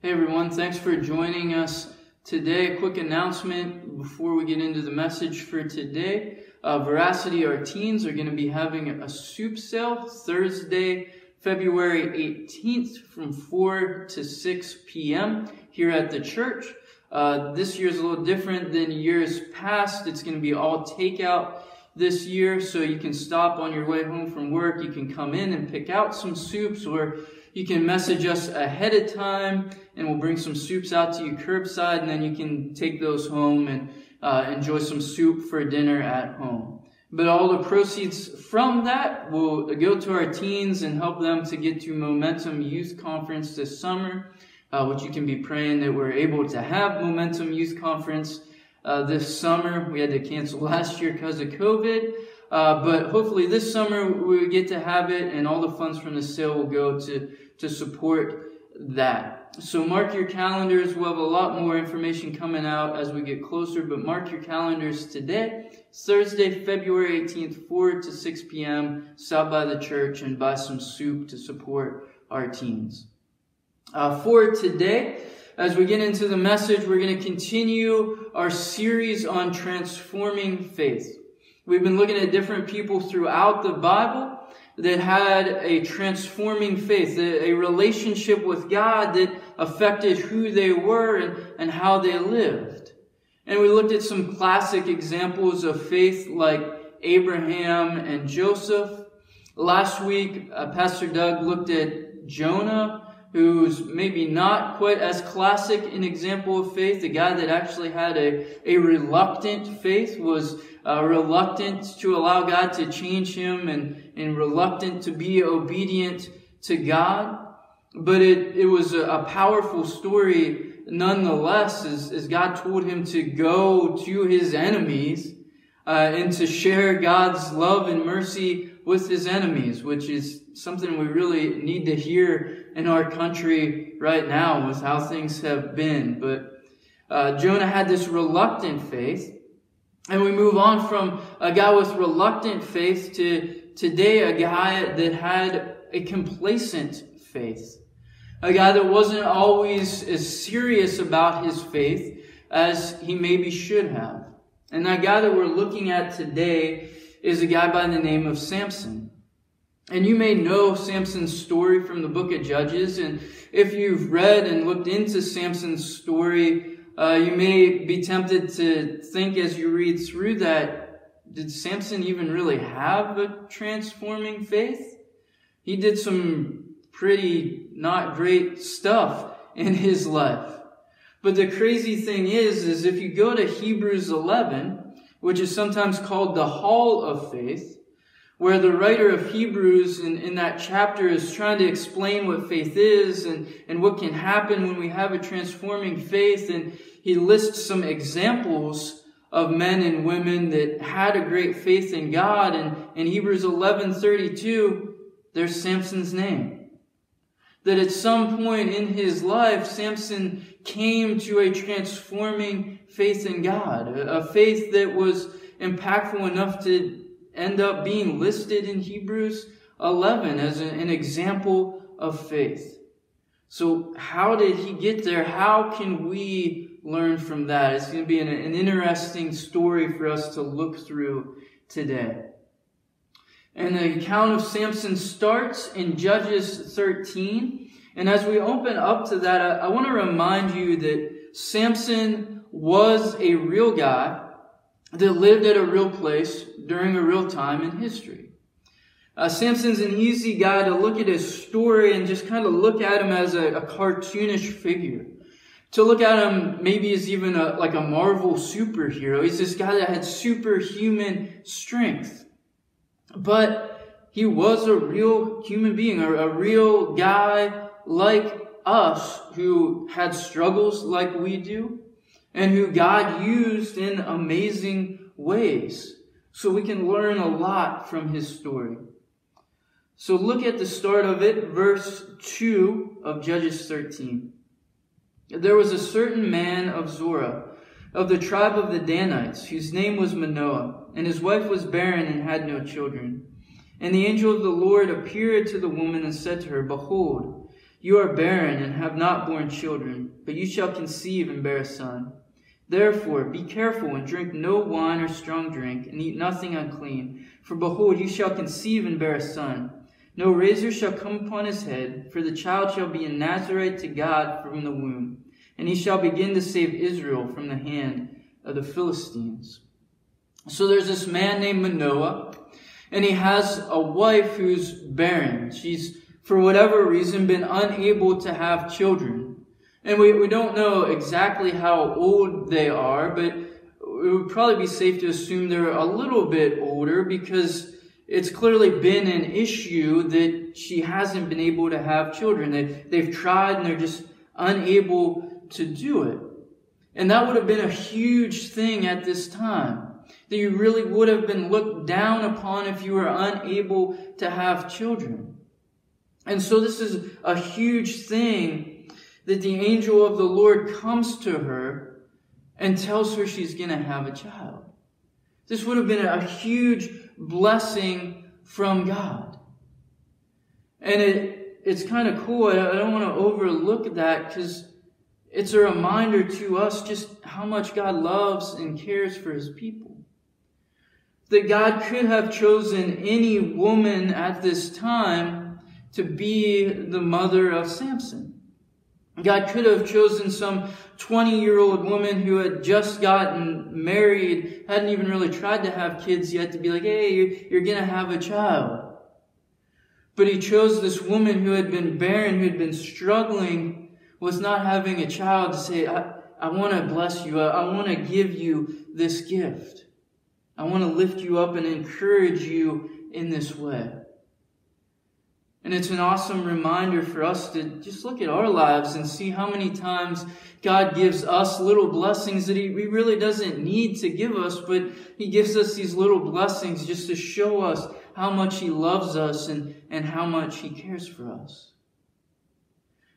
Hey everyone, thanks for joining us today. A quick announcement before we get into the message for today. Uh, Veracity, our teens, are going to be having a soup sale Thursday, February 18th from 4 to 6 p.m. here at the church. Uh, this year is a little different than years past. It's going to be all takeout this year, so you can stop on your way home from work. You can come in and pick out some soups or you can message us ahead of time and we'll bring some soups out to you curbside and then you can take those home and uh, enjoy some soup for dinner at home. But all the proceeds from that will go to our teens and help them to get to Momentum Youth Conference this summer, uh, which you can be praying that we're able to have Momentum Youth Conference uh, this summer. We had to cancel last year because of COVID. Uh, but hopefully this summer we get to have it and all the funds from the sale will go to, to support that. So mark your calendars. We'll have a lot more information coming out as we get closer, but mark your calendars today. Thursday, February 18th, 4 to 6 p.m. Stop by the church and buy some soup to support our teens. Uh, for today, as we get into the message, we're going to continue our series on transforming faith. We've been looking at different people throughout the Bible that had a transforming faith, a, relationship with God that affected who they were and, and how they lived. And we looked at some classic examples of faith like Abraham and Joseph. Last week, uh, Pastor Doug looked at Jonah who's maybe not quite as classic an example of faith, the guy that actually had a, a reluctant faith, was uh, reluctant to allow God to change him and, and reluctant to be obedient to God. But it, it was a, a powerful story nonetheless as, as God told him to go to his enemies uh, and to share God's love and mercy with his enemies, which is something we really need to hear in our country right now with how things have been. But uh, Jonah had this reluctant faith. And we move on from a guy with reluctant faith to today a guy that had a complacent faith. A guy that wasn't always as serious about his faith as he maybe should have. And that guy that we're looking at today is a guy by the name of Samson. And you may know Samson's story from the book of Judges. And if you've read and looked into Samson's story, uh, you may be tempted to think as you read through that, did Samson even really have a transforming faith? He did some pretty not great stuff in his life. But the crazy thing is, is if you go to Hebrews 11, which is sometimes called the Hall of Faith, where the writer of Hebrews in, in that chapter is trying to explain what faith is and, and what can happen when we have a transforming faith. And he lists some examples of men and women that had a great faith in God. And in Hebrews 11:32, there's Samson's name. That at some point in his life, Samson came to a transforming faith in God, a faith that was impactful enough to end up being listed in Hebrews 11 as an, example of faith. So how did he get there? How can we learn from that? It's going to be an, an interesting story for us to look through today. And the account of Samson starts in Judges 13. And as we open up to that, I, I want to remind you that Samson was a real guy that lived at a real place during a real time in history. Uh, Samson's an easy guy to look at his story and just kind of look at him as a, a cartoonish figure. To look at him maybe as even a, like a Marvel superhero. He's this guy that had superhuman strength. But he was a real human being, a, a real guy like us who had struggles like we do and who God used in amazing ways. So we can learn a lot from his story. So look at the start of it, verse 2 of Judges 13. There was a certain man of Zorah, of the tribe of the Danites, whose name was Manoah, and his wife was barren and had no children. And the angel of the Lord appeared to the woman and said to her, Behold, You are barren and have not borne children, but you shall conceive and bear a son. Therefore, be careful and drink no wine or strong drink, and eat nothing unclean. For behold, you shall conceive and bear a son. No razor shall come upon his head, for the child shall be a Nazarite to God from the womb, and he shall begin to save Israel from the hand of the Philistines. So there's this man named Manoah, and he has a wife who's barren. She's for whatever reason, been unable to have children. And we, we don't know exactly how old they are, but it would probably be safe to assume they're a little bit older because it's clearly been an issue that she hasn't been able to have children. They, they've tried and they're just unable to do it. And that would have been a huge thing at this time. That you really would have been looked down upon if you were unable to have children. And so this is a huge thing that the angel of the Lord comes to her and tells her she's going to have a child. This would have been a huge blessing from God. And it, it's kind of cool. I don't want to overlook that because it's a reminder to us just how much God loves and cares for his people. That God could have chosen any woman at this time to be the mother of Samson. God could have chosen some 20 year old woman who had just gotten married, hadn't even really tried to have kids yet, to be like, hey, you're, going to have a child. But he chose this woman who had been barren, who had been struggling with not having a child, to say, I, I want to bless you. I, I want to give you this gift. I want to lift you up and encourage you in this way. And it's an awesome reminder for us to just look at our lives and see how many times God gives us little blessings that He really doesn't need to give us, but He gives us these little blessings just to show us how much He loves us and, and how much He cares for us.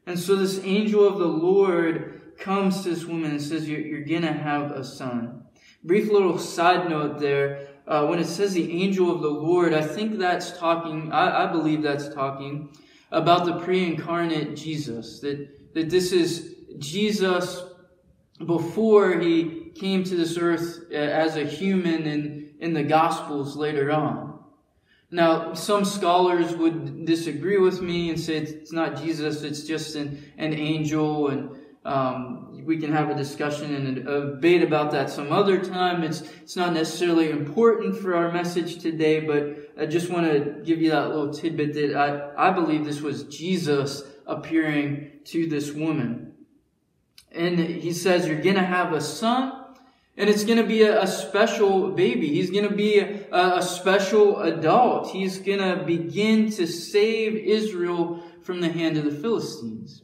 And so this angel of the Lord comes to this woman and says, You're, you're going to have a son. Brief little side note there uh, when it says the angel of the Lord, I think that's talking, I, I believe that's talking about the pre incarnate Jesus. That, that this is Jesus before he came to this earth uh, as a human in, in the Gospels later on. Now, some scholars would disagree with me and say it's not Jesus, it's just an, an angel, and um, we can have a discussion and a debate about that some other time. It's, it's not necessarily important for our message today, but I just want to give you that little tidbit that I, I believe this was Jesus appearing to this woman. And he says, You're going to have a son. And it's going to be a, a, special baby. He's going to be a, a special adult. He's going to begin to save Israel from the hand of the Philistines.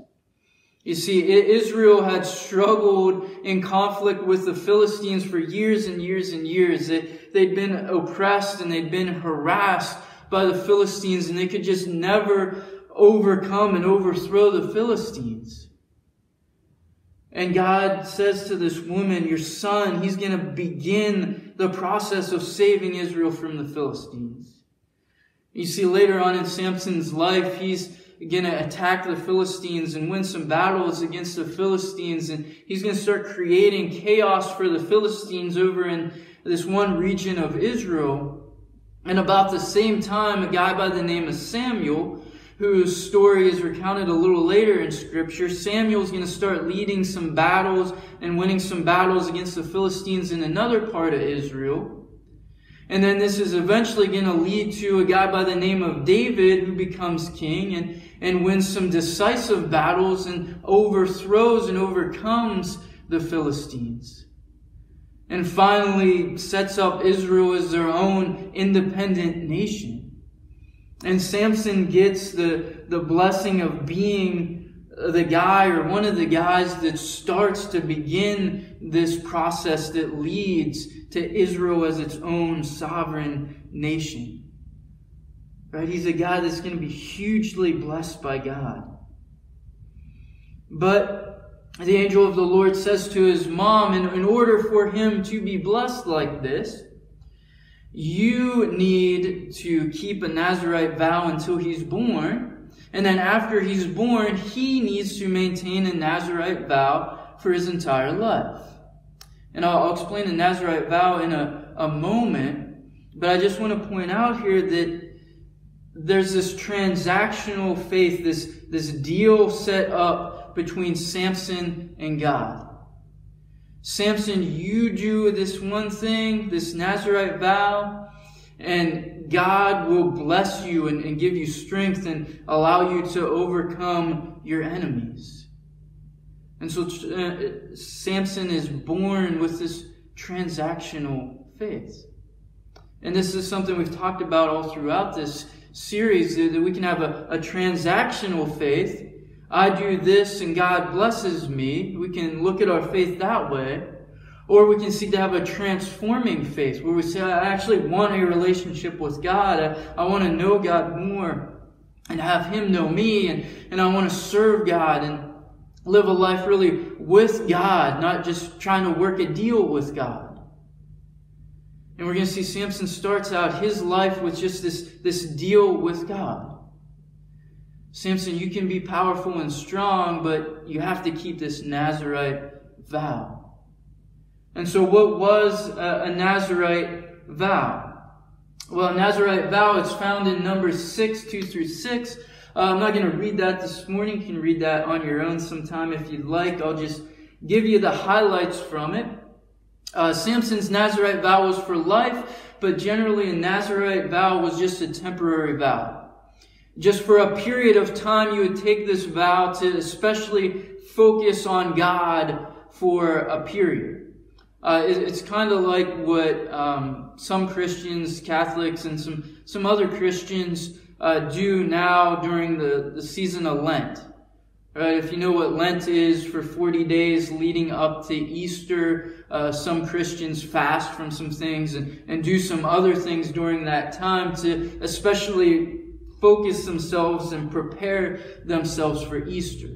You see, Israel had struggled in conflict with the Philistines for years and years and years. They'd been oppressed and they'd been harassed by the Philistines and they could just never overcome and overthrow the Philistines. And God says to this woman, your son, he's going to begin the process of saving Israel from the Philistines. You see, later on in Samson's life, he's going to attack the Philistines and win some battles against the Philistines. And he's going to start creating chaos for the Philistines over in this one region of Israel. And about the same time, a guy by the name of Samuel, whose story is recounted a little later in scripture, Samuel's going to start leading some battles and winning some battles against the Philistines in another part of Israel. And then this is eventually going to lead to a guy by the name of David who becomes king and, and wins some decisive battles and overthrows and overcomes the Philistines. And finally sets up Israel as their own independent nation. And Samson gets the, the blessing of being the guy or one of the guys that starts to begin this process that leads to Israel as its own sovereign nation. Right? He's a guy that's going to be hugely blessed by God. But the angel of the Lord says to his mom, in, in order for him to be blessed like this, you need to keep a Nazarite vow until he's born And then after he's born, he needs to maintain a Nazarite vow for his entire life. And I'll, I'll explain the Nazarite vow in a, a moment, but I just want to point out here that there's this transactional faith, this, this deal set up between Samson and God. Samson, you do this one thing, this Nazarite vow, and God will bless you and, and give you strength and allow you to overcome your enemies. And so uh, Samson is born with this transactional faith. And this is something we've talked about all throughout this series that we can have a, a transactional faith. I do this and God blesses me. We can look at our faith that way. Or we can seek to have a transforming faith where we say, I actually want a relationship with God. I, I want to know God more and have Him know me. And, and I want to serve God and live a life really with God, not just trying to work a deal with God. And we're going to see Samson starts out his life with just this, this deal with God. Samson, you can be powerful and strong, but you have to keep this Nazarite vow. And so, what was a, a Nazarite vow? Well, Nazarite vow is found in Numbers 6, 2 through 6. Uh, I'm not going to read that this morning. You can read that on your own sometime if you'd like. I'll just give you the highlights from it. Uh, Samson's Nazarite vow was for life, but generally a Nazarite vow was just a temporary vow. Just for a period of time, you would take this vow to especially focus on God for a period. Uh, it, it's kind of like what um, some Christians, Catholics, and some, some other Christians uh, do now during the, the season of Lent. Right? If you know what Lent is, for 40 days leading up to Easter, uh, some Christians fast from some things and, and do some other things during that time to especially focus themselves and prepare themselves for Easter.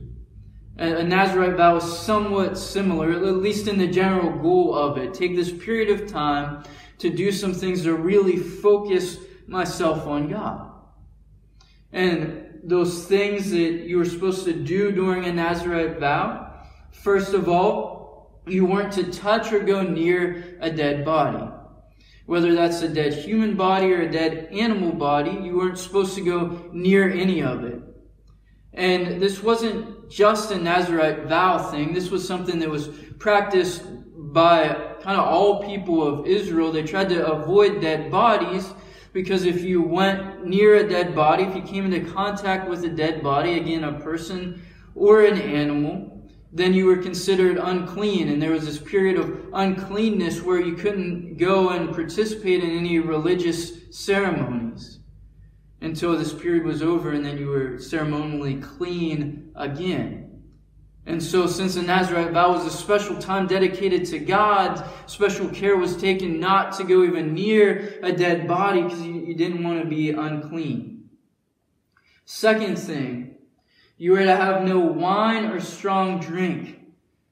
A Nazarite vow is somewhat similar, at least in the general goal of it. Take this period of time to do some things to really focus myself on God. And those things that you were supposed to do during a Nazarite vow, first of all, you weren't to touch or go near a dead body. Whether that's a dead human body or a dead animal body, you weren't supposed to go near any of it. And this wasn't just a Nazarite vow thing. This was something that was practiced by kind of all people of Israel. They tried to avoid dead bodies because if you went near a dead body, if you came into contact with a dead body, again, a person or an animal, then you were considered unclean. And there was this period of uncleanness where you couldn't go and participate in any religious ceremonies until this period was over and then you were ceremonially clean again. And so, since the Nazarite vow was a special time dedicated to God, special care was taken not to go even near a dead body because you, you didn't want to be unclean. Second thing, you were to have no wine or strong drink,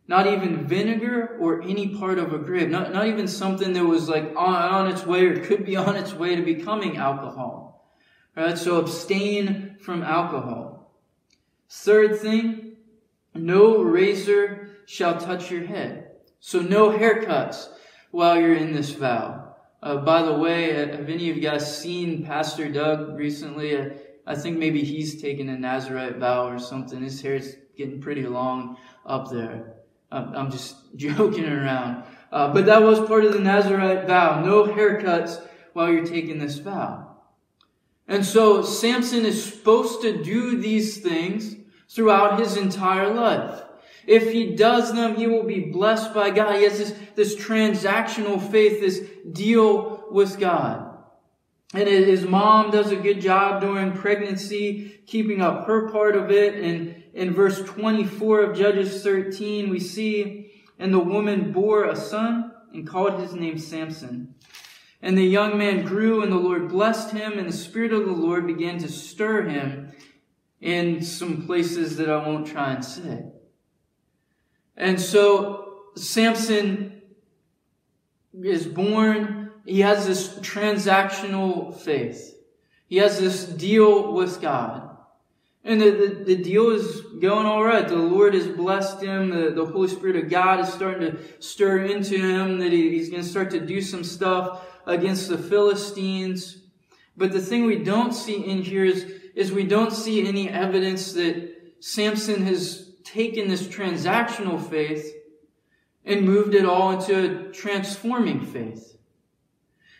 not even vinegar or any part of a grape, not, not even something that was like on, on its way or could be on its way to becoming alcohol. Right? So abstain from alcohol. Third thing, no razor shall touch your head. So no haircuts while you're in this vow. Uh, by the way, have any of you guys seen Pastor Doug recently? Uh, I think maybe he's taken a Nazarite vow or something. His hair's getting pretty long up there. I'm just joking around. Uh, but that was part of the Nazarite vow. No haircuts while you're taking this vow. And so Samson is supposed to do these things throughout his entire life. If he does them, he will be blessed by God. He has this, this transactional faith, this deal with God. And his mom does a good job during pregnancy, keeping up her part of it. And in verse 24 of Judges 13, we see, and the woman bore a son and called his name Samson. And the young man grew, and the Lord blessed him, and the Spirit of the Lord began to stir him in some places that I won't try and say. And so Samson is born, he has this transactional faith. He has this deal with God. And the, the, the, deal is going all right. The Lord has blessed him. The, the Holy Spirit of God is starting to stir into him that he, he's going to start to do some stuff against the Philistines. But the thing we don't see in here is, is we don't see any evidence that Samson has taken this transactional faith and moved it all into a transforming faith.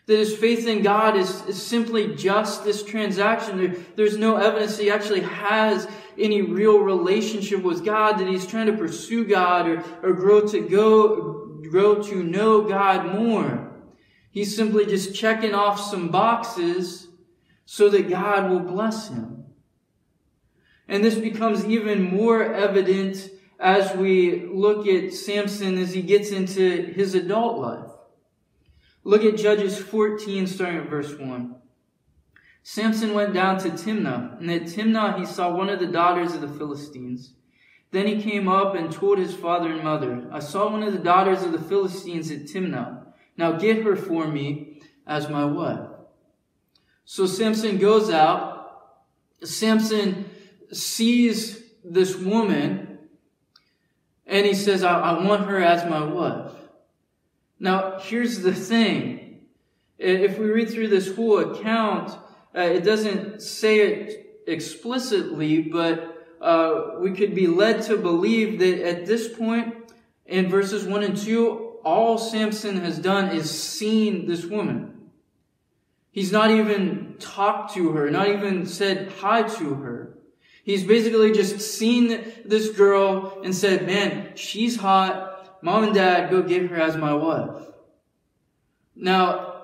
That his faith in God is, is simply just this transaction. There, there's no evidence he actually has any real relationship with God, that he's trying to pursue God or, or grow to go, grow to know God more. He's simply just checking off some boxes so that God will bless him. And this becomes even more evident as we look at Samson as he gets into his adult life. Look at Judges 14, starting at verse 1. Samson went down to Timnah, and at Timnah he saw one of the daughters of the Philistines. Then he came up and told his father and mother, I saw one of the daughters of the Philistines at Timnah. Now get her for me as my wife. So Samson goes out. Samson sees this woman and he says, I, I want her as my wife. Now, here's the thing. If we read through this whole account, uh, it doesn't say it explicitly, but uh, we could be led to believe that at this point, in verses 1 and 2, all Samson has done is seen this woman. He's not even talked to her, not even said hi to her. He's basically just seen this girl and said, man, she's hot. Mom and dad, go get her as my wife. Now,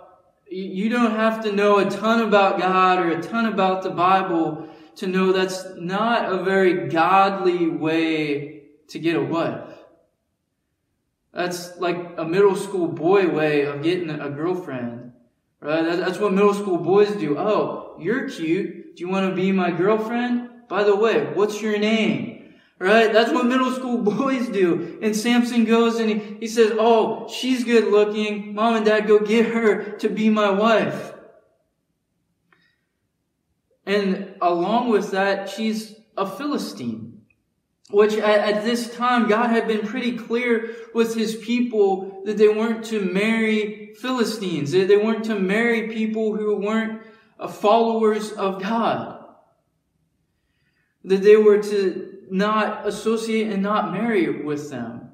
you don't have to know a ton about God or a ton about the Bible to know that's not a very godly way to get a wife. That's like a middle school boy way of getting a girlfriend. Right? That's what middle school boys do. Oh, you're cute. Do you want to be my girlfriend? By the way, what's your name? Right? That's what middle school boys do. And Samson goes and he, he says, Oh, she's good looking. Mom and dad go get her to be my wife. And along with that, she's a Philistine. Which at, at, this time, God had been pretty clear with his people that they weren't to marry Philistines. They weren't to marry people who weren't followers of God that they were to not associate and not marry with them.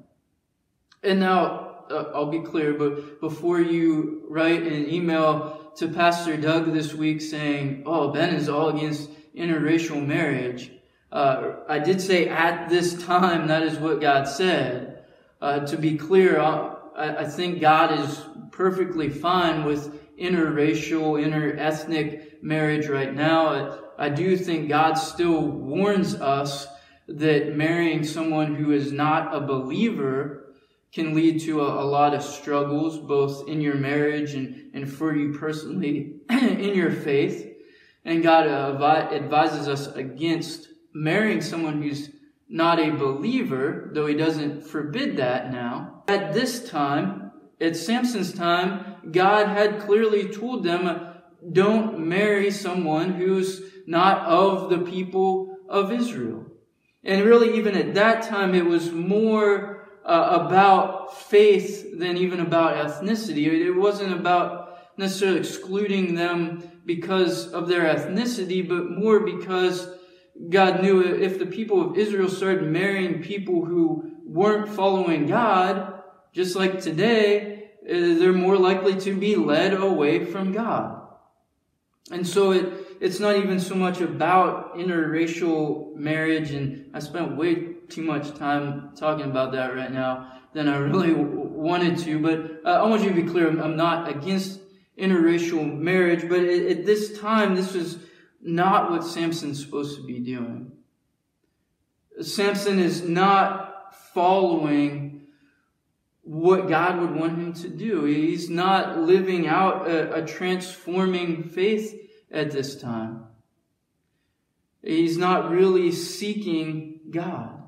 And now, uh, I'll be clear, but before you write an email to Pastor Doug this week saying, oh, Ben is all against interracial marriage, uh, I did say at this time that is what God said. Uh, to be clear, I, I think God is perfectly fine with interracial, interethnic marriage right now. I do think God still warns us that marrying someone who is not a believer can lead to a, a lot of struggles, both in your marriage and, and for you personally in your faith. And God uh, advises us against marrying someone who's not a believer, though he doesn't forbid that now. At this time, at Samson's time, God had clearly told them, don't marry someone who's not of the people of Israel. And really, even at that time, it was more uh, about faith than even about ethnicity. It wasn't about necessarily excluding them because of their ethnicity, but more because God knew if the people of Israel started marrying people who weren't following God, just like today, uh, they're more likely to be led away from God. And so it, it's not even so much about interracial marriage, and I spent way too much time talking about that right now than I really wanted to. But uh, I want you to be clear: I'm not against interracial marriage, but at this time, this was not what Samson's supposed to be doing. Samson is not following what God would want him to do. He's not living out a, a transforming faith at this time. He's not really seeking God.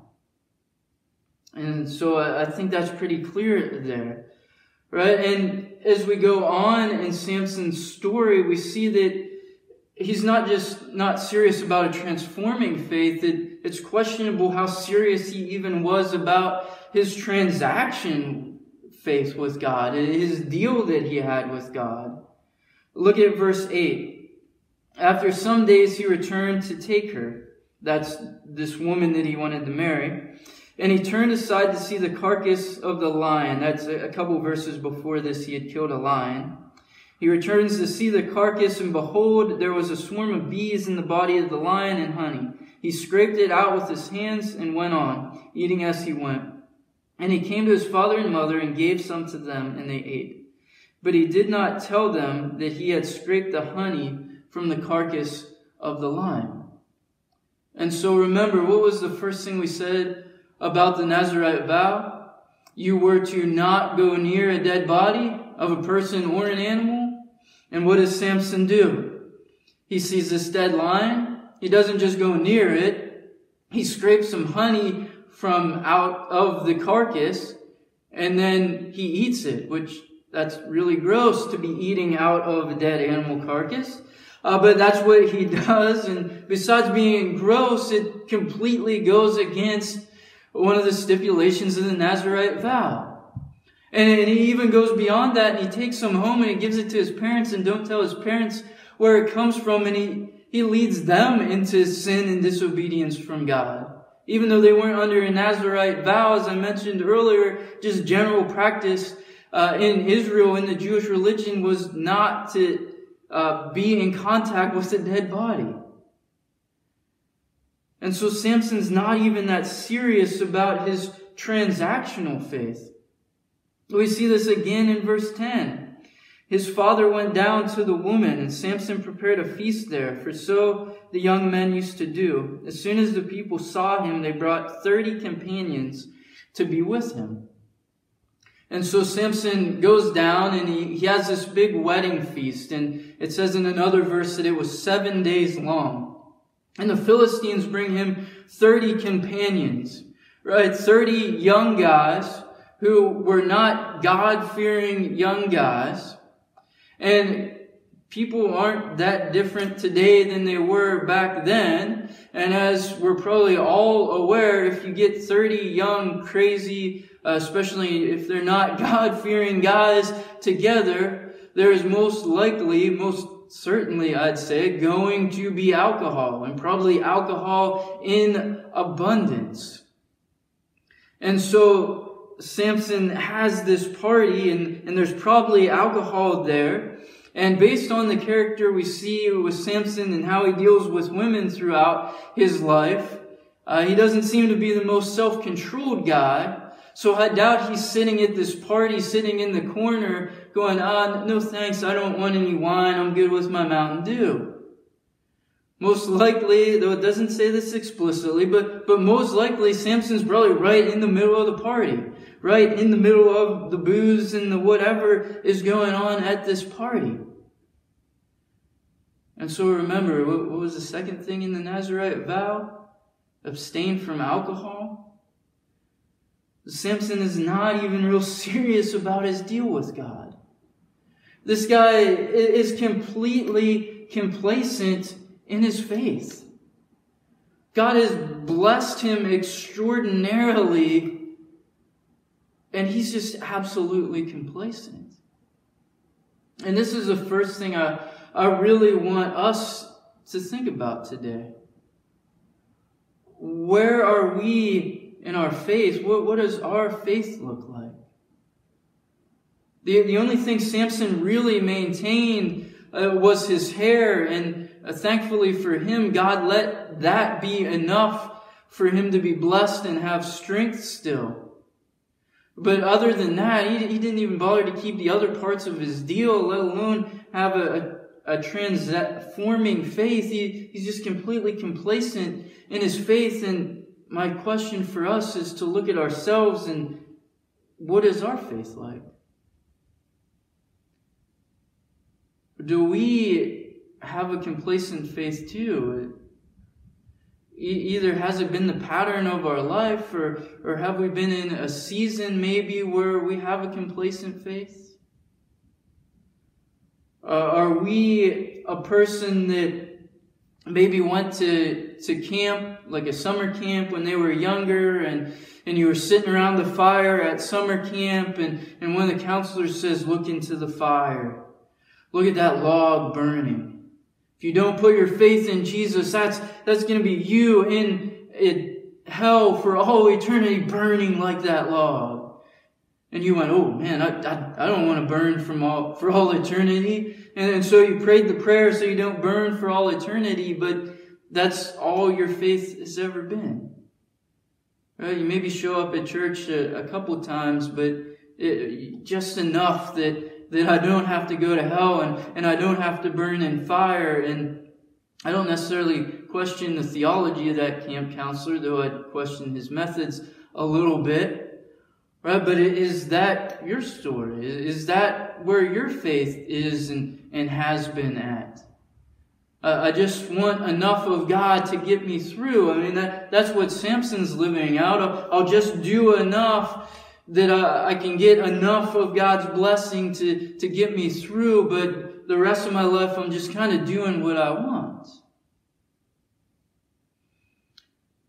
And so I think that's pretty clear there. Right? And as we go on in Samson's story, we see that he's not just not serious about a transforming faith, it, it's questionable how serious he even was about his transaction faith with God, his deal that he had with God. Look at verse 8. After some days he returned to take her. That's this woman that he wanted to marry. And he turned aside to see the carcass of the lion. That's a couple verses before this, he had killed a lion. He returns to see the carcass, and behold, there was a swarm of bees in the body of the lion and honey. He scraped it out with his hands and went on, eating as he went. And he came to his father and mother and gave some to them, and they ate. But he did not tell them that he had scraped the honey from the carcass of the lion. And so remember, what was the first thing we said about the Nazarite vow? You were to not go near a dead body of a person or an animal. And what does Samson do? He sees this dead lion. He doesn't just go near it. He scrapes some honey from out of the carcass and then he eats it, which that's really gross to be eating out of a dead animal carcass. Uh, but that's what he does. And besides being gross, it completely goes against one of the stipulations of the Nazarite vow. And, he even goes beyond that and he takes some home and he gives it to his parents and don't tell his parents where it comes from and he, he leads them into sin and disobedience from God. Even though they weren't under a Nazarite vow, as I mentioned earlier, just general practice uh, in Israel in the Jewish religion was not to uh, be in contact with a dead body. And so Samson's not even that serious about his transactional faith. We see this again in verse 10. His father went down to the woman, and Samson prepared a feast there, for so the young men used to do. As soon as the people saw him, they brought thirty companions to be with him. And so Samson goes down and he, he has this big wedding feast. And it says in another verse that it was seven days long. And the Philistines bring him 30 companions, right? 30 young guys who were not God fearing young guys. And people aren't that different today than they were back then. And as we're probably all aware, if you get 30 young, crazy, uh, especially if they're not God fearing guys together, there is most likely, most certainly, I'd say, going to be alcohol and probably alcohol in abundance. And so Samson has this party and, and there's probably alcohol there. And based on the character we see with Samson and how he deals with women throughout his life, uh, he doesn't seem to be the most self-controlled guy. So I doubt he's sitting at this party, sitting in the corner, going, ah, no thanks, I don't want any wine, I'm good with my Mountain Dew. Most likely, though it doesn't say this explicitly, but, but most likely Samson's probably right in the middle of the party right in the middle of the booze and the whatever is going on at this party. And so remember, what, was the second thing in the Nazarite vow? Abstain from alcohol. Samson is not even real serious about his deal with God. This guy is completely complacent in his faith. God has blessed him extraordinarily and he's just absolutely complacent. And this is the first thing I, I really want us to think about today. Where are we in our faith? What, what does our faith look like? The, the only thing Samson really maintained uh, was his hair, and uh, thankfully for him, God let that be enough for him to be blessed and have strength still. But other than that, he, he didn't even bother to keep the other parts of his deal, let alone have a, a, a transforming faith. He, he's just completely complacent in his faith. And my question for us is to look at ourselves and what is our faith like? Do we have a complacent faith too? Either has it been the pattern of our life or, or have we been in a season maybe where we have a complacent faith? Uh, are we a person that maybe went to, to camp, like a summer camp when they were younger and, and you were sitting around the fire at summer camp and, and one of the counselors says, look into the fire. Look at that log burning. You don't put your faith in Jesus, that's, that's going to be you in, in hell for all eternity burning like that log. And you went, oh man, I, I, I don't want to burn from all, for all eternity. And, and so you prayed the prayer so you don't burn for all eternity, but that's all your faith has ever been. Right? You maybe show up at church a, a couple times, but it, just enough that, that I don't have to go to hell and, and I don't have to burn in fire. And I don't necessarily question the theology of that camp counselor, though I question his methods a little bit. Right? But is that your story? Is that where your faith is and, and has been at? I just want enough of God to get me through. I mean, that, that's what Samson's living out. I'll, I'll just do enough that I, I can get enough of God's blessing to, to get me through, but the rest of my life I'm just kind of doing what I want.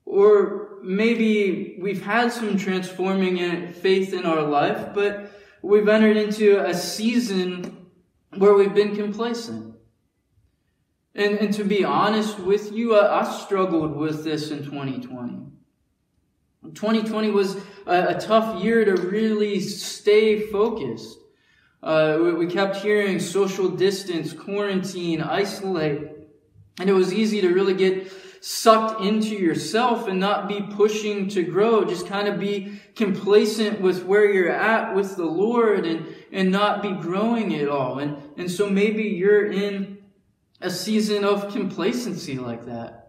Or maybe we've had some transforming faith in our life, but we've entered into a season where we've been complacent. And, and to be honest with you, I, I struggled with this in 2020. 2020 was a, a tough year to really stay focused. Uh, we, we kept hearing social distance, quarantine, isolate, and it was easy to really get sucked into yourself and not be pushing to grow. Just kind of be complacent with where you're at with the Lord and, and not be growing at all. And, and so maybe you're in a season of complacency like that.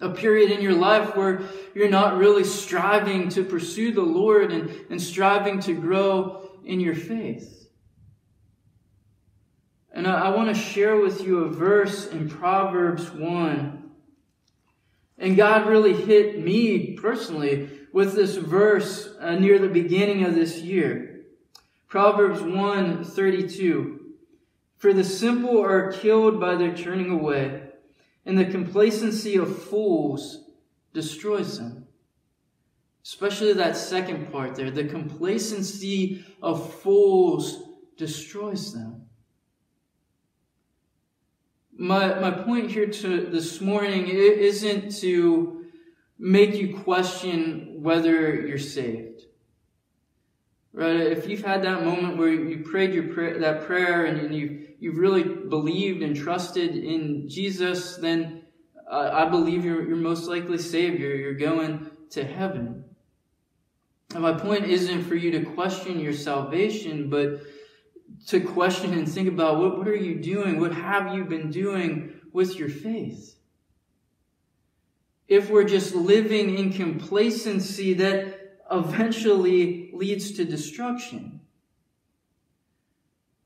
A period in your life where you're not really striving to pursue the Lord and, and striving to grow in your faith. And I, I want to share with you a verse in Proverbs 1 and God really hit me personally with this verse uh, near the beginning of this year. Proverbs 1 32. For the simple are killed by their turning away, and the complacency of fools destroys them. Especially that second part there. The complacency of fools destroys them. My, my point here to this morning isn't to make you question whether you're saved. Right? If you've had that moment where you prayed your prayer, that prayer and you, you've really believed and trusted in Jesus, then uh, I believe you're, you're most likely saved. You're, you're going to heaven. And my point isn't for you to question your salvation, but to question and think about what, what are you doing? What have you been doing with your faith? If we're just living in complacency, that eventually leads to destruction.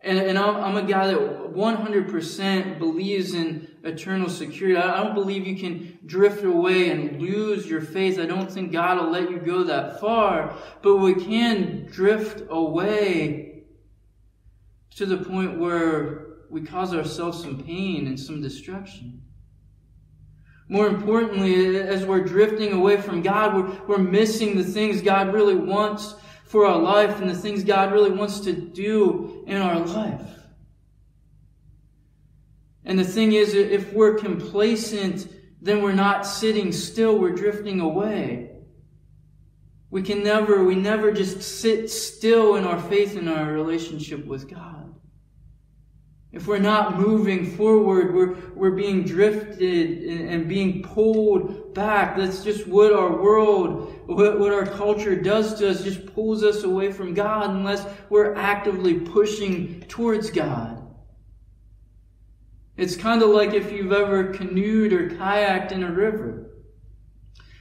And, and I'm, I'm, a guy that 100% believes in eternal security. I don't believe you can drift away and lose your faith. I don't think God will let you go that far. But we can drift away to the point where we cause ourselves some pain and some destruction. More importantly, as we're drifting away from God, we're, we're missing the things God really wants for our life and the things God really wants to do in our life. And the thing is, if we're complacent, then we're not sitting still, we're drifting away. We can never, we never just sit still in our faith and our relationship with God. If we're not moving forward, we're, we're being drifted and being pulled back. That's just what our world, what, what our culture does to us, just pulls us away from God unless we're actively pushing towards God. It's kind of like if you've ever canoed or kayaked in a river.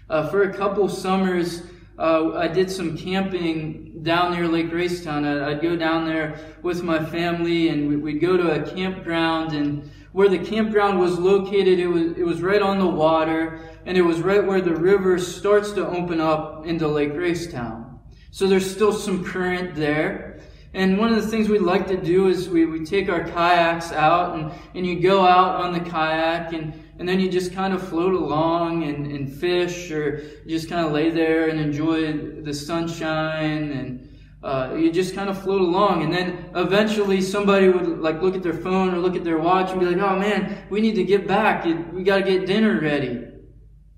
Uh, for a couple summers, uh, I did some camping down near Lake Gracetown. I'd go down there with my family, and we'd go to a campground. And where the campground was located, it was it was right on the water, and it was right where the river starts to open up into Lake Gracetown. So there's still some current there. And one of the things we like to do is we, we take our kayaks out and, and you go out on the kayak and, and then you just kind of float along and, and fish or just kind of lay there and enjoy the sunshine and uh, you just kind of float along. And then eventually somebody would like look at their phone or look at their watch and be like oh man we need to get back. We got to get dinner ready.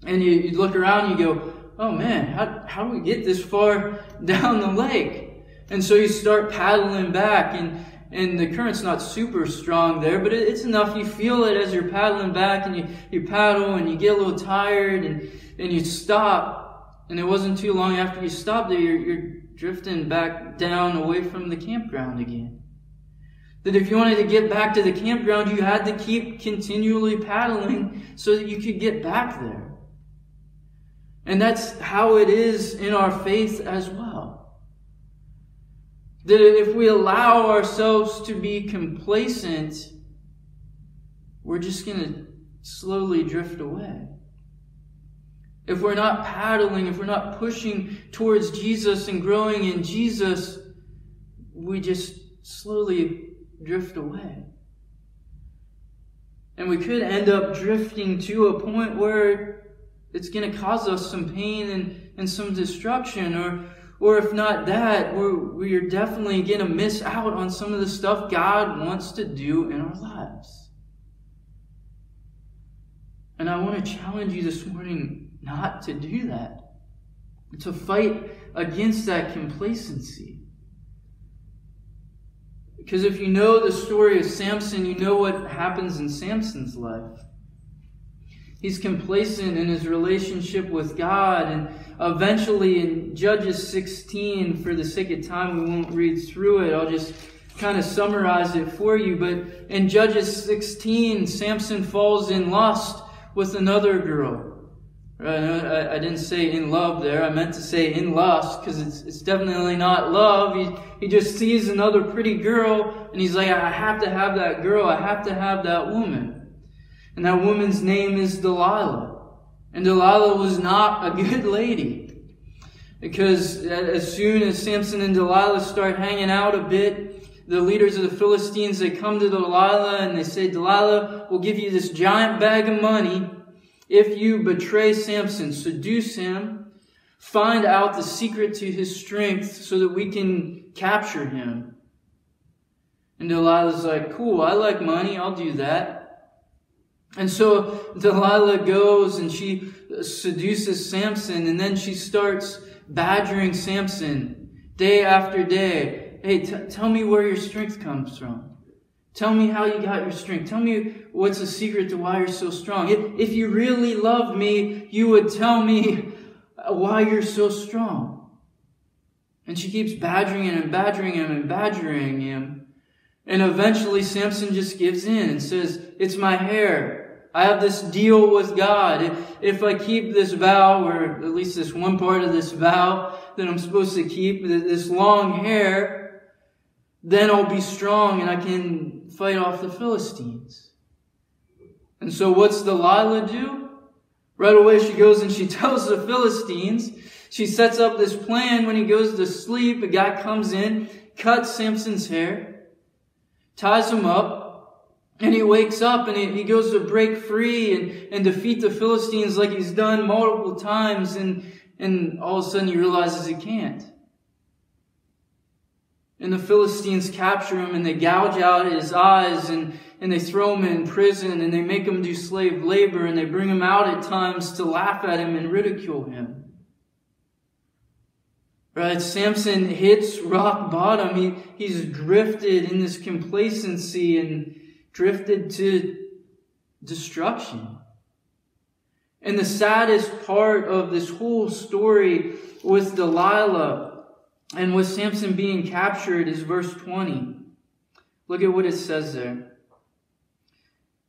And you, you look around and you go oh man how, how do we get this far down the lake? And so you start paddling back and and the current's not super strong there, but it's enough. You feel it as you're paddling back and you, you paddle and you get a little tired and, and you stop. And it wasn't too long after you stopped there, you're, you're drifting back down away from the campground again. That if you wanted to get back to the campground, you had to keep continually paddling so that you could get back there. And that's how it is in our faith as well. That if we allow ourselves to be complacent, we're just going to slowly drift away. If we're not paddling, if we're not pushing towards Jesus and growing in Jesus, we just slowly drift away. And we could end up drifting to a point where it's going to cause us some pain and, and some destruction. Or, or if not that, we're, we're definitely going to miss out on some of the stuff God wants to do in our lives. And I want to challenge you this morning not to do that. To fight against that complacency. Because if you know the story of Samson, you know what happens in Samson's life. He's complacent in his relationship with God, and eventually in Judges 16, for the sake of time, we won't read through it. I'll just kind of summarize it for you. But in Judges 16, Samson falls in lust with another girl. Uh, I, I didn't say in love there. I meant to say in lust because it's, it's definitely not love. He, he just sees another pretty girl and he's like, I have to have that girl. I have to have that woman. And that woman's name is Delilah. And Delilah was not a good lady. Because as soon as Samson and Delilah start hanging out a bit, the leaders of the Philistines, they come to Delilah and they say, Delilah, we'll give you this giant bag of money if you betray Samson, seduce him, find out the secret to his strength so that we can capture him. And Delilah's like, cool, I like money, I'll do that. And so Delilah goes and she seduces Samson and then she starts badgering Samson day after day. Hey, t- tell me where your strength comes from. Tell me how you got your strength. Tell me what's the secret to why you're so strong. If, if you really loved me, you would tell me why you're so strong. And she keeps badgering him and badgering him and badgering him. And eventually Samson just gives in and says, It's my hair. I have this deal with God. If, I keep this vow, or at least this one part of this vow that I'm supposed to keep, this long hair, then I'll be strong and I can fight off the Philistines. And so what's Delilah do? Right away she goes and she tells the Philistines. She sets up this plan when he goes to sleep. A guy comes in, cuts Samson's hair, ties him up, and he wakes up and he, goes to break free and, and defeat the Philistines like he's done multiple times. And, and all of a sudden he realizes he can't. And the Philistines capture him and they gouge out his eyes and, and they throw him in prison and they make him do slave labor and they bring him out at times to laugh at him and ridicule him. Right? Samson hits rock bottom. He, he's drifted in this complacency and drifted to destruction. And the saddest part of this whole story with Delilah and with Samson being captured is verse 20. Look at what it says there.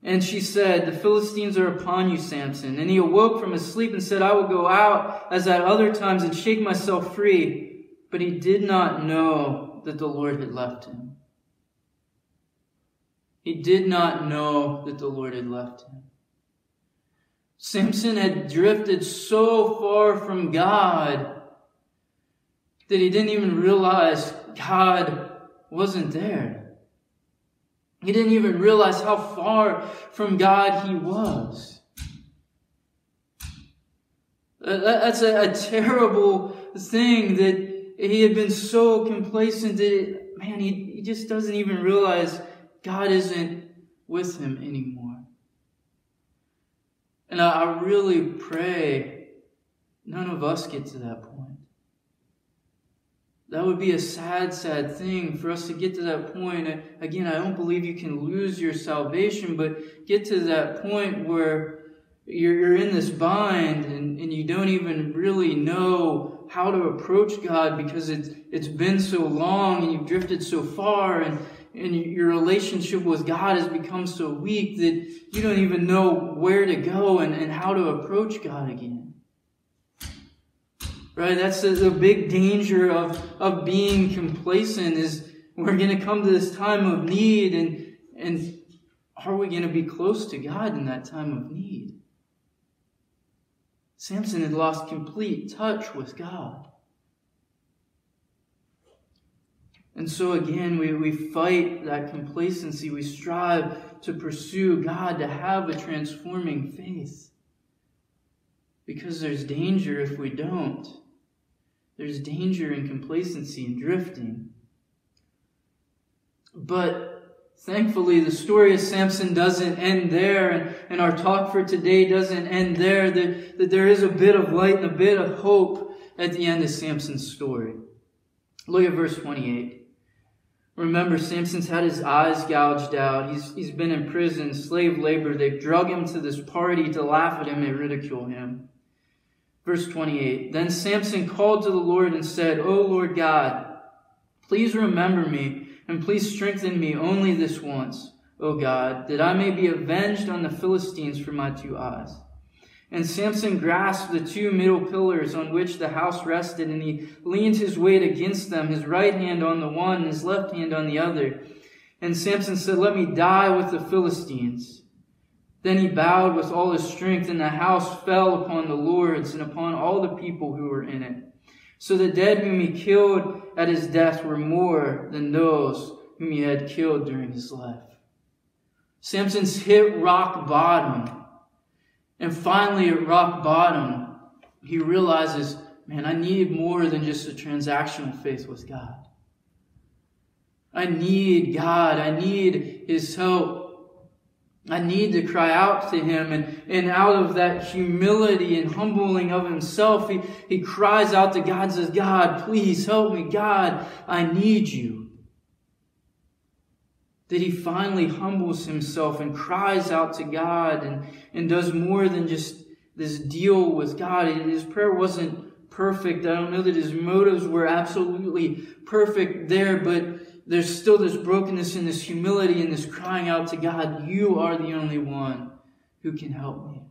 And she said, The Philistines are upon you, Samson. And he awoke from his sleep and said, I will go out as at other times and shake myself free. But he did not know that the Lord had left him. He did not know that the Lord had left him. Samson had drifted so far from God that he didn't even realize God wasn't there. He didn't even realize how far from God he was. That's a, a terrible thing that he had been so complacent that, man, he, he just doesn't even realize God isn't with him anymore. And I, I really pray none of us get to that point. That would be a sad, sad thing for us to get to that point. Again, I don't believe you can lose your salvation, but get to that point where you're, you're in this bind and, and you don't even really know how to approach God because it's, it's been so long and you've drifted so far and, and your relationship with God has become so weak that you don't even know where to go and, and how to approach God again. Right? That's the, the big danger of, of being complacent is we're going to come to this time of need and, and are we going to be close to God in that time of need? Samson had lost complete touch with God. And so again, we, we fight that complacency. We strive to pursue God, to have a transforming faith. Because there's danger if we don't. There's danger in complacency and drifting. But thankfully, the story of Samson doesn't end there, and, and our talk for today doesn't end there. That, that there is a bit of light and a bit of hope at the end of Samson's story. Look at verse 28. Remember, Samson's had his eyes gouged out. He's, he's been in prison, slave labor. They've drug him to this party to laugh at him and ridicule him. Verse 28 Then Samson called to the Lord and said, O Lord God, please remember me and please strengthen me only this once, O God, that I may be avenged on the Philistines for my two eyes. And Samson grasped the two middle pillars on which the house rested, and he leaned his weight against them, his right hand on the one, and his left hand on the other. And Samson said, Let me die with the Philistines. Then he bowed with all his strength, and the house fell upon the lords and upon all the people who were in it. So the dead whom he killed at his death were more than those whom he had killed during his life. Samson's hit rock bottom. And finally, at rock bottom, he realizes, man, I need more than just a transactional faith with God. I need God. I need His help. I need to cry out to him. And, and out of that humility and humbling of himself, he, he cries out to God, says, God, please help me. God, I need you. That he finally humbles himself and cries out to God and, and does more than just this deal with God. His prayer wasn't perfect. I don't know that his motives were absolutely perfect there, but there's still this brokenness and this humility and this crying out to God, You are the only one who can help me.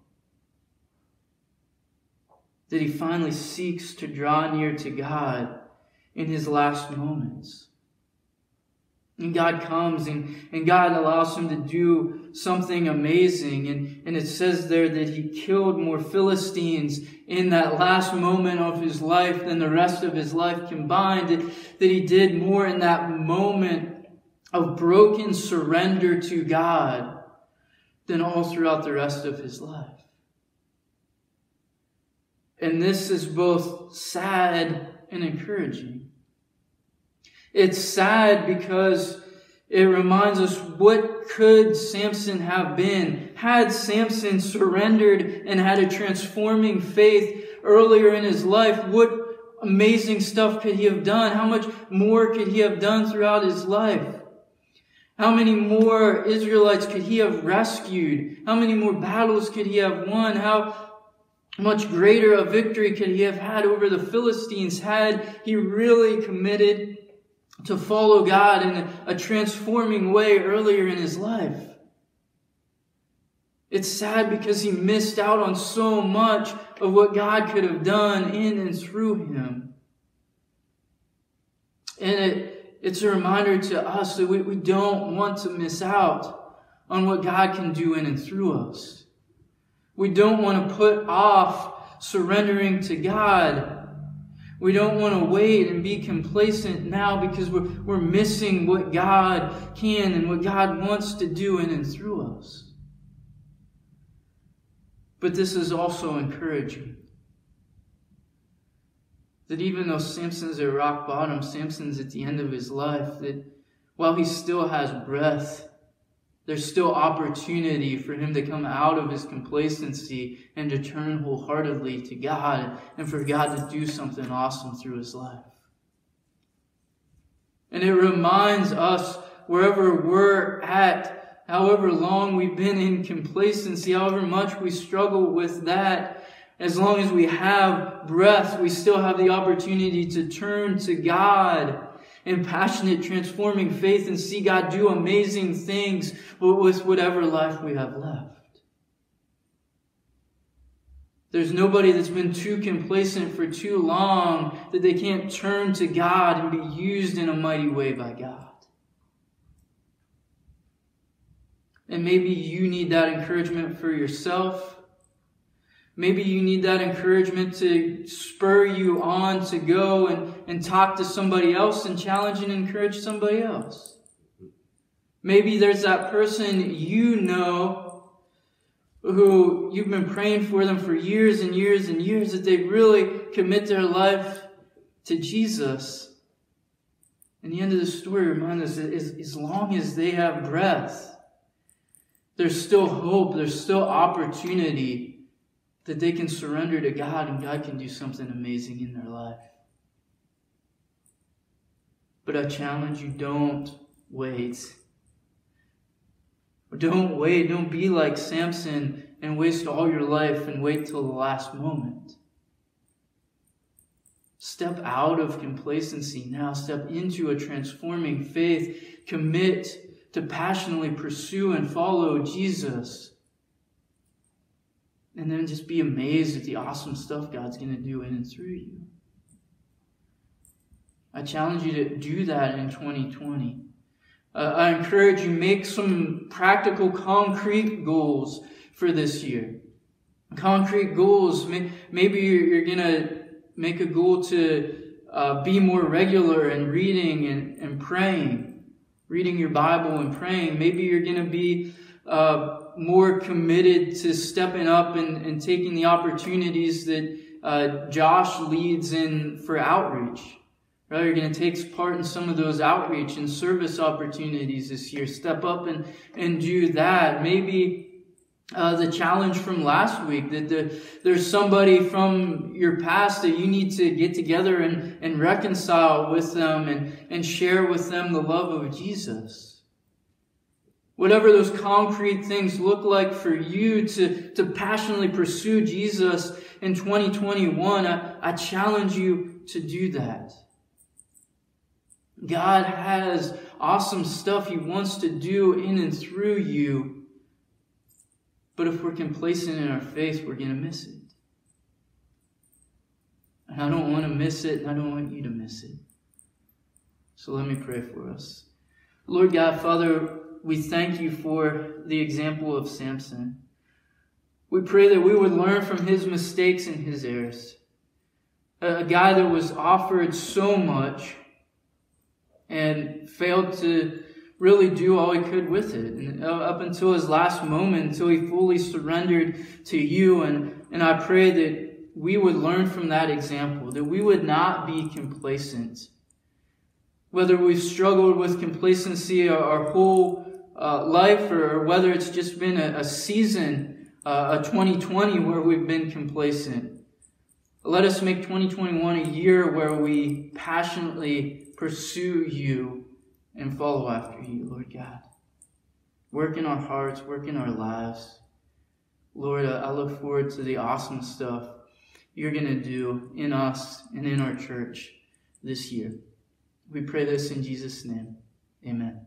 That he finally seeks to draw near to God in his last moments. And God comes and, and God allows him to do something amazing. And, and it says there that he killed more Philistines in that last moment of his life than the rest of his life combined. That, that he did more in that moment of broken surrender to God than all throughout the rest of his life. And this is both sad and encouraging. It's sad because it reminds us what could Samson have been had Samson surrendered and had a transforming faith earlier in his life. What amazing stuff could he have done? How much more could he have done throughout his life? How many more Israelites could he have rescued? How many more battles could he have won? How much greater a victory could he have had over the Philistines had he really committed to follow God in a transforming way earlier in his life. It's sad because he missed out on so much of what God could have done in and through him. And it, it's a reminder to us that we, we don't want to miss out on what God can do in and through us. We don't want to put off surrendering to God We don't want to wait and be complacent now because we're, we're missing what God can and what God wants to do in and through us. But this is also encouraging. That even though Samson's at rock bottom, Samson's at the end of his life, that while he still has breath, there's still opportunity for him to come out of his complacency and to turn wholeheartedly to God and for God to do something awesome through his life. And it reminds us, wherever we're at, however long we've been in complacency, however much we struggle with that, as long as we have breath, we still have the opportunity to turn to God and passionate, transforming faith and see God do amazing things with whatever life we have left. There's nobody that's been too complacent for too long that they can't turn to God and be used in a mighty way by God. And maybe you need that encouragement for yourself. Maybe you need that encouragement to spur you on to go and, and talk to somebody else and challenge and encourage somebody else. Maybe there's that person you know who you've been praying for them for years and years and years that they really commit their life to Jesus. And the end of the story reminds us that as, as long as they have breath, there's still hope, there's still opportunity that they can surrender to God and God can do something amazing in their life. But I challenge you don't wait. Don't wait. Don't be like Samson and waste all your life and wait till the last moment. Step out of complacency now. Step into a transforming faith. Commit to passionately pursue and follow Jesus and then just be amazed at the awesome stuff God's going to do in and through you. I challenge you to do that in 2020. Uh, I encourage you make some practical, concrete goals for this year. Concrete goals. Maybe you're going to make a goal to uh, be more regular in reading and, and praying, reading your Bible and praying. Maybe you're going to be uh, more committed to stepping up and, and taking the opportunities that uh, Josh leads in for outreach. Right? You're going to take part in some of those outreach and service opportunities this year. Step up and, and do that. Maybe uh, the challenge from last week that the, there's somebody from your past that you need to get together and, and reconcile with them and, and share with them the love of Jesus. Whatever those concrete things look like for you to, to passionately pursue Jesus in 2021, I, I challenge you to do that. God has awesome stuff He wants to do in and through you. But if we're complacent in our faith, we're going to miss it. And I don't want to miss it, and I don't want you to miss it. So let me pray for us. Lord God, Father, we thank you for the example of Samson. We pray that we would learn from his mistakes and his errors. A, guy that was offered so much and failed to really do all he could with it. And uh, up until his last moment, until he fully surrendered to you. And, and I pray that we would learn from that example, that we would not be complacent. Whether we've struggled with complacency our whole uh, life or whether it's just been a, a season, uh, a 2020 where we've been complacent. Let us make 2021 a year where we passionately pursue you and follow after you, Lord God. Work in our hearts, work in our lives. Lord, I look forward to the awesome stuff you're going to do in us and in our church this year. We pray this in Jesus' name. Amen.